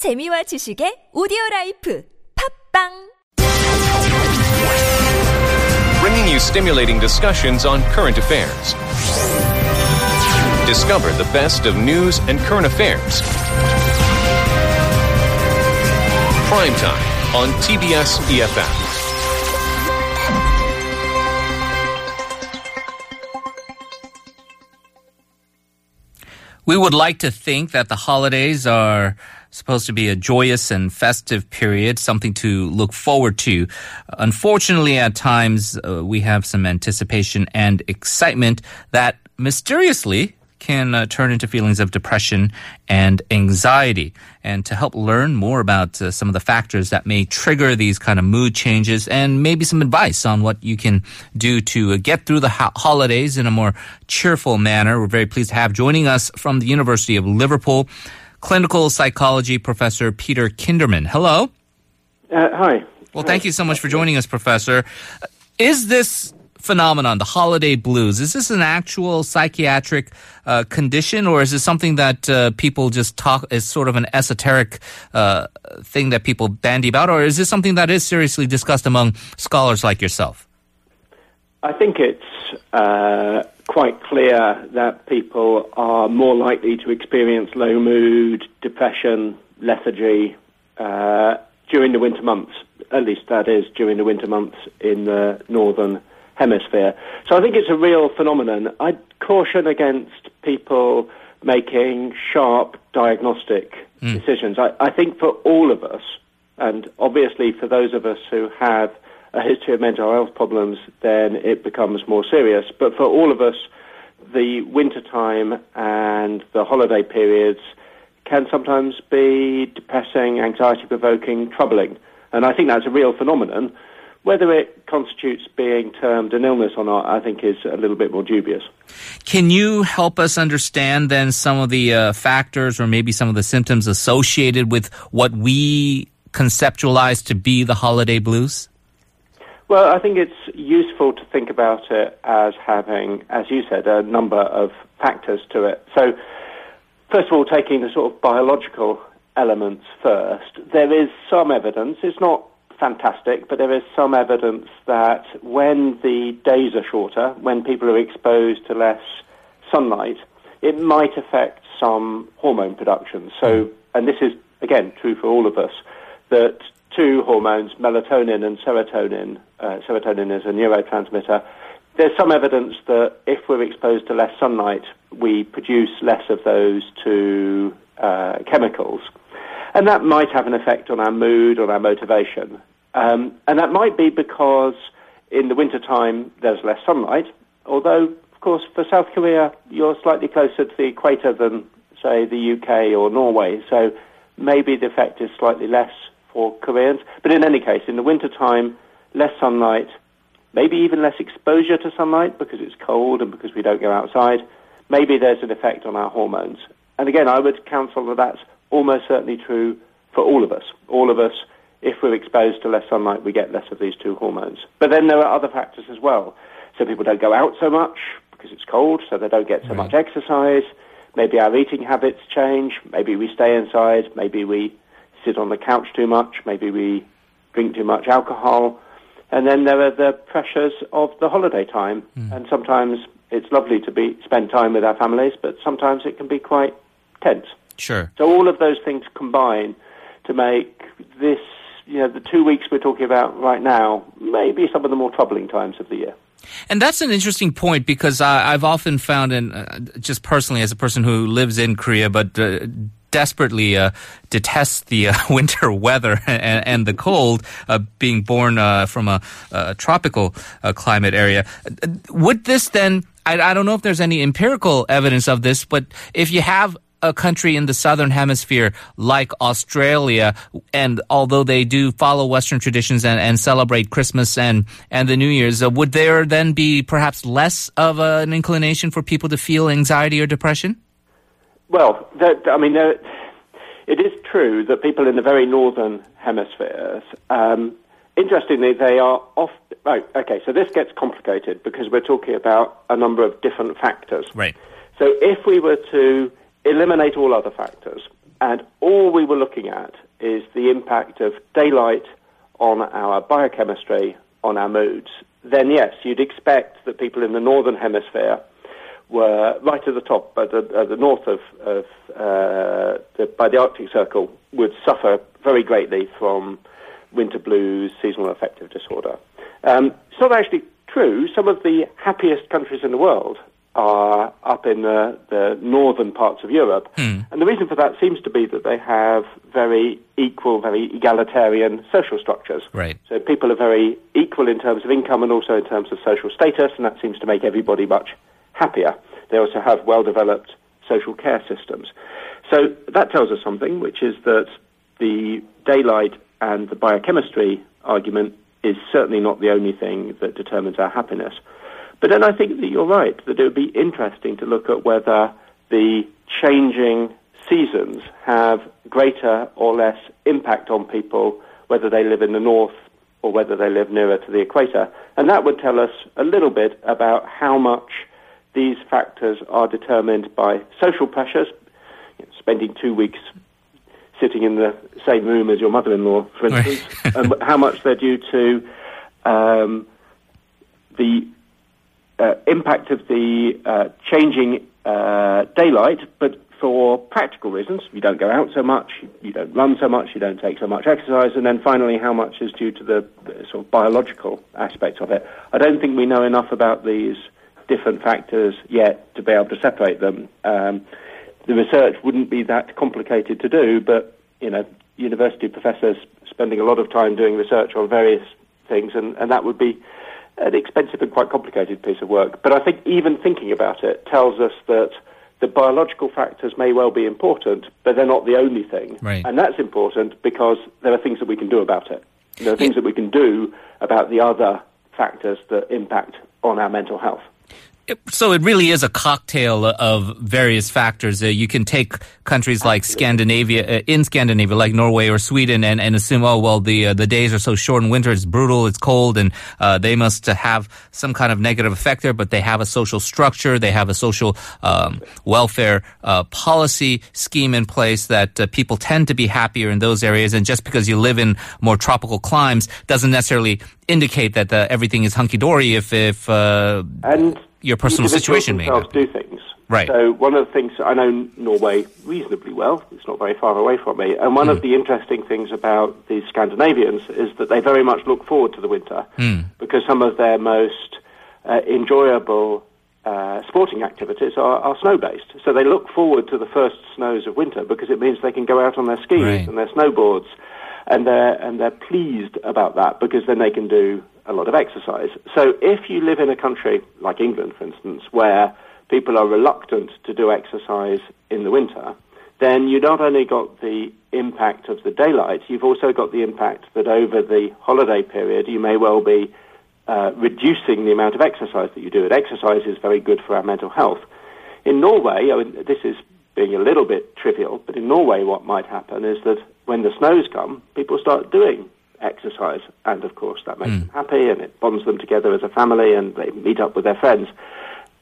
재미와 지식의 오디오 라이프 팝빵 bringing you stimulating discussions on current affairs. Discover the best of news and current affairs. Prime time on TBS EFM. We would like to think that the holidays are supposed to be a joyous and festive period, something to look forward to. Unfortunately, at times, uh, we have some anticipation and excitement that mysteriously can uh, turn into feelings of depression and anxiety. And to help learn more about uh, some of the factors that may trigger these kind of mood changes and maybe some advice on what you can do to uh, get through the ho- holidays in a more cheerful manner, we're very pleased to have joining us from the University of Liverpool clinical psychology professor Peter Kinderman. Hello. Uh, hi. Well, thank you so much for joining us, Professor. Is this phenomenon, the holiday blues, is this an actual psychiatric uh, condition, or is this something that uh, people just talk is sort of an esoteric uh, thing that people bandy about, or is this something that is seriously discussed among scholars like yourself? I think it's uh, quite clear that people are more likely to experience low mood, depression, lethargy uh, during the winter months. At least that is during the winter months in the northern hemisphere. So I think it's a real phenomenon. I'd caution against people making sharp diagnostic Mm. decisions. I, I think for all of us, and obviously for those of us who have a history of mental health problems, then it becomes more serious. But for all of us, the winter time and the holiday periods can sometimes be depressing, anxiety provoking, troubling. And I think that's a real phenomenon. Whether it constitutes being termed an illness or not, I think is a little bit more dubious. Can you help us understand then some of the uh, factors or maybe some of the symptoms associated with what we conceptualize to be the holiday blues? Well, I think it's useful to think about it as having, as you said, a number of factors to it. So, first of all, taking the sort of biological elements first, there is some evidence, it's not fantastic, but there is some evidence that when the days are shorter, when people are exposed to less sunlight, it might affect some hormone production. So, and this is, again, true for all of us, that two hormones, melatonin and serotonin, uh, serotonin is a neurotransmitter, there's some evidence that if we're exposed to less sunlight, we produce less of those two uh, chemicals. And that might have an effect on our mood, on our motivation. Um, and that might be because in the wintertime there's less sunlight, although, of course, for South Korea, you're slightly closer to the equator than, say, the UK or Norway. So maybe the effect is slightly less for Koreans. But in any case, in the wintertime, less sunlight, maybe even less exposure to sunlight because it's cold and because we don't go outside. Maybe there's an effect on our hormones. And again, I would counsel that that's almost certainly true for all of us. All of us, if we're exposed to less sunlight, we get less of these two hormones. But then there are other factors as well. So people don't go out so much because it's cold, so they don't get so much exercise. Maybe our eating habits change. Maybe we stay inside. Maybe we sit on the couch too much. Maybe we drink too much alcohol. And then there are the pressures of the holiday time. Hmm. And sometimes it's lovely to be spend time with our families, but sometimes it can be quite tense. Sure. So all of those things combine to make this, you know, the two weeks we're talking about right now, maybe some of the more troubling times of the year. And that's an interesting point because I, I've often found, and uh, just personally as a person who lives in Korea, but uh, desperately uh, detests the uh, winter weather and, and the cold, uh, being born uh, from a, a tropical uh, climate area. Would this then? I, I don't know if there's any empirical evidence of this, but if you have a country in the southern hemisphere like Australia, and although they do follow Western traditions and, and celebrate Christmas and, and the New Year's, uh, would there then be perhaps less of an inclination for people to feel anxiety or depression? Well, that, I mean, there, it is true that people in the very northern hemispheres, um, interestingly, they are off. Right, okay, so this gets complicated because we're talking about a number of different factors. Right. So if we were to eliminate all other factors, and all we were looking at is the impact of daylight on our biochemistry, on our moods, then yes, you'd expect that people in the northern hemisphere were right at the top, at the, at the north of, of uh, the, by the Arctic Circle, would suffer very greatly from winter blues, seasonal affective disorder. Um, it's not actually true. Some of the happiest countries in the world are up in the, the northern parts of Europe. Hmm. And the reason for that seems to be that they have very equal, very egalitarian social structures. Right. So people are very equal in terms of income and also in terms of social status, and that seems to make everybody much happier. They also have well developed social care systems. So that tells us something, which is that the daylight and the biochemistry argument is certainly not the only thing that determines our happiness. But then I think that you're right, that it would be interesting to look at whether the changing seasons have greater or less impact on people, whether they live in the north or whether they live nearer to the equator. And that would tell us a little bit about how much these factors are determined by social pressures, you know, spending two weeks sitting in the same room as your mother-in-law, for instance, and how much they're due to um, the uh, impact of the uh, changing uh, daylight, but for practical reasons, you don't go out so much, you don't run so much, you don't take so much exercise, and then finally, how much is due to the, the sort of biological aspect of it. I don't think we know enough about these different factors yet to be able to separate them. Um, the research wouldn't be that complicated to do, but you know, university professors spending a lot of time doing research on various things, and, and that would be an expensive and quite complicated piece of work. But I think even thinking about it tells us that the biological factors may well be important, but they're not the only thing. Right. And that's important because there are things that we can do about it. There are things that we can do about the other factors that impact on our mental health. So it really is a cocktail of various factors. Uh, you can take countries like Scandinavia, uh, in Scandinavia, like Norway or Sweden, and, and assume, oh well, the uh, the days are so short in winter, it's brutal, it's cold, and uh, they must have some kind of negative effect there. But they have a social structure, they have a social um, welfare uh, policy scheme in place that uh, people tend to be happier in those areas. And just because you live in more tropical climes doesn't necessarily indicate that uh, everything is hunky dory. If if uh, And your personal situation may not. do things. Right. So one of the things I know Norway reasonably well. It's not very far away from me. And one Hmm. of the interesting things about the Scandinavians is that they very much look forward to the winter Hmm. because some of their most uh, enjoyable uh, sporting activities are, are snow based. So they look forward to the first snows of winter because it means they can go out on their skis Right. and their snowboards, and they're and they're pleased about that because then they can do a lot of exercise. So if you live in a country like England, for instance, where people are reluctant to do exercise in the winter, then you not only got the impact of the daylight, you've also got the impact that over the holiday period you may well be uh, reducing the amount of exercise that you do. And exercise is very good for our mental health. In Norway, I mean, this is being a little bit trivial, but in Norway, what might happen is that when the snows come, people start doing exercise, and of course that makes them happy, and it bonds them together as a family, and they meet up with their friends.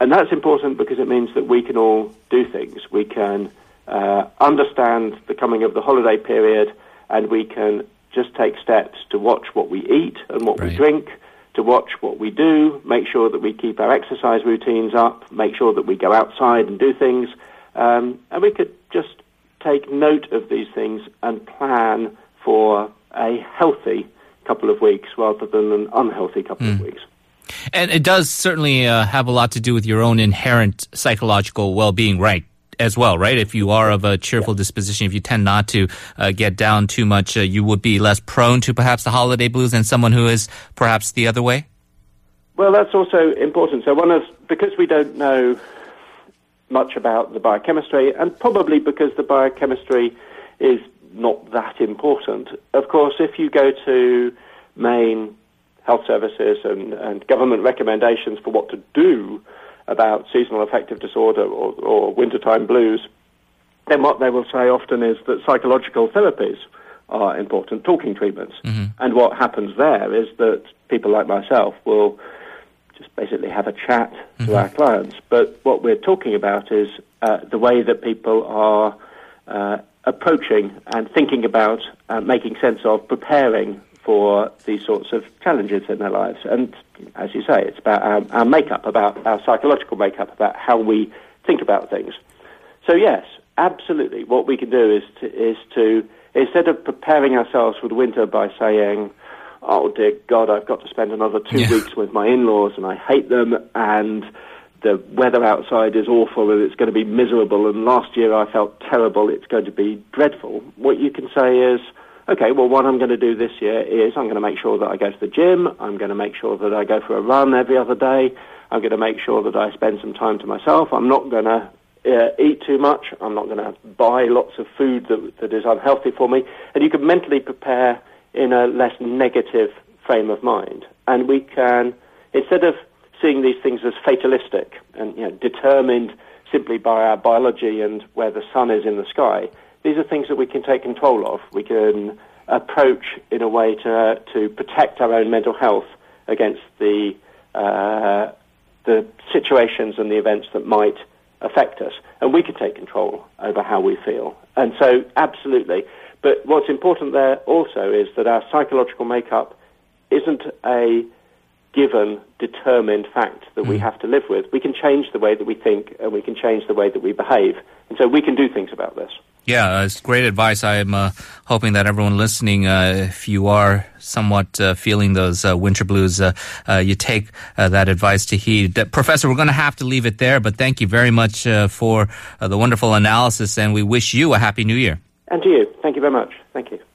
And that's important because it means that we can all do things. We can uh, understand the coming of the holiday period, and we can just take steps to watch what we eat and what we drink, to watch what we do, make sure that we keep our exercise routines up, make sure that we go outside and do things, um, and we could just take note of these things and plan for a healthy couple of weeks rather than an unhealthy couple of weeks. And it does certainly uh, have a lot to do with your own inherent psychological well-being, right? As well, right? If you are of a cheerful disposition, if you tend not to uh, get down too much, uh, you would be less prone to perhaps the holiday blues than someone who is perhaps the other way. Well, that's also important. So, one of because we don't know much about the biochemistry, and probably because the biochemistry is not that important. Of course, if you go to main health services and, and government recommendations for what to do about seasonal affective disorder or, or wintertime blues, then what they will say often is that psychological therapies are important, talking treatments. And what happens there is that people like myself will just basically have a chat to our clients. But what we're talking about is uh, the way that people are uh, approaching and thinking about, uh, making sense of, preparing for these sorts of challenges in their lives. And as you say, it's about our, our makeup, about our psychological makeup, about how we think about things. So yes, absolutely. What we can do is to, is to instead of preparing ourselves for the winter by saying, "Oh dear God, I've got to spend another two Yeah. weeks with my in-laws, and I hate them," and the weather outside is awful and it's going to be miserable and last year I felt terrible, it's going to be dreadful. What you can say is, okay, well what I'm going to do this year is I'm going to make sure that I go to the gym, I'm going to make sure that I go for a run every other day, I'm going to make sure that I spend some time to myself, I'm not going to uh, eat too much, I'm not going to buy lots of food that, that is unhealthy for me, and you can mentally prepare in a less negative frame of mind. And we can, instead of seeing these things as fatalistic and you know, determined simply by our biology and where the sun is in the sky, these are things that we can take control of. We can approach in a way to, to protect our own mental health against the, uh, the situations and the events that might affect us. And we can take control over how we feel. And so, absolutely. But what's important there also is that our psychological makeup isn't a given, determined fact that we have to live with. We can change the way that we think and we can change the way that we behave. And so we can do things about this. Yeah, uh, it's great advice. I'm uh, hoping that everyone listening, uh, if you are somewhat uh, feeling those uh, winter blues, uh, uh, you take uh, that advice to heed. Professor, we're going to have to leave it there, but thank you very much uh, for uh, the wonderful analysis, and we wish you a happy new year. And to you, thank you very much. Thank you.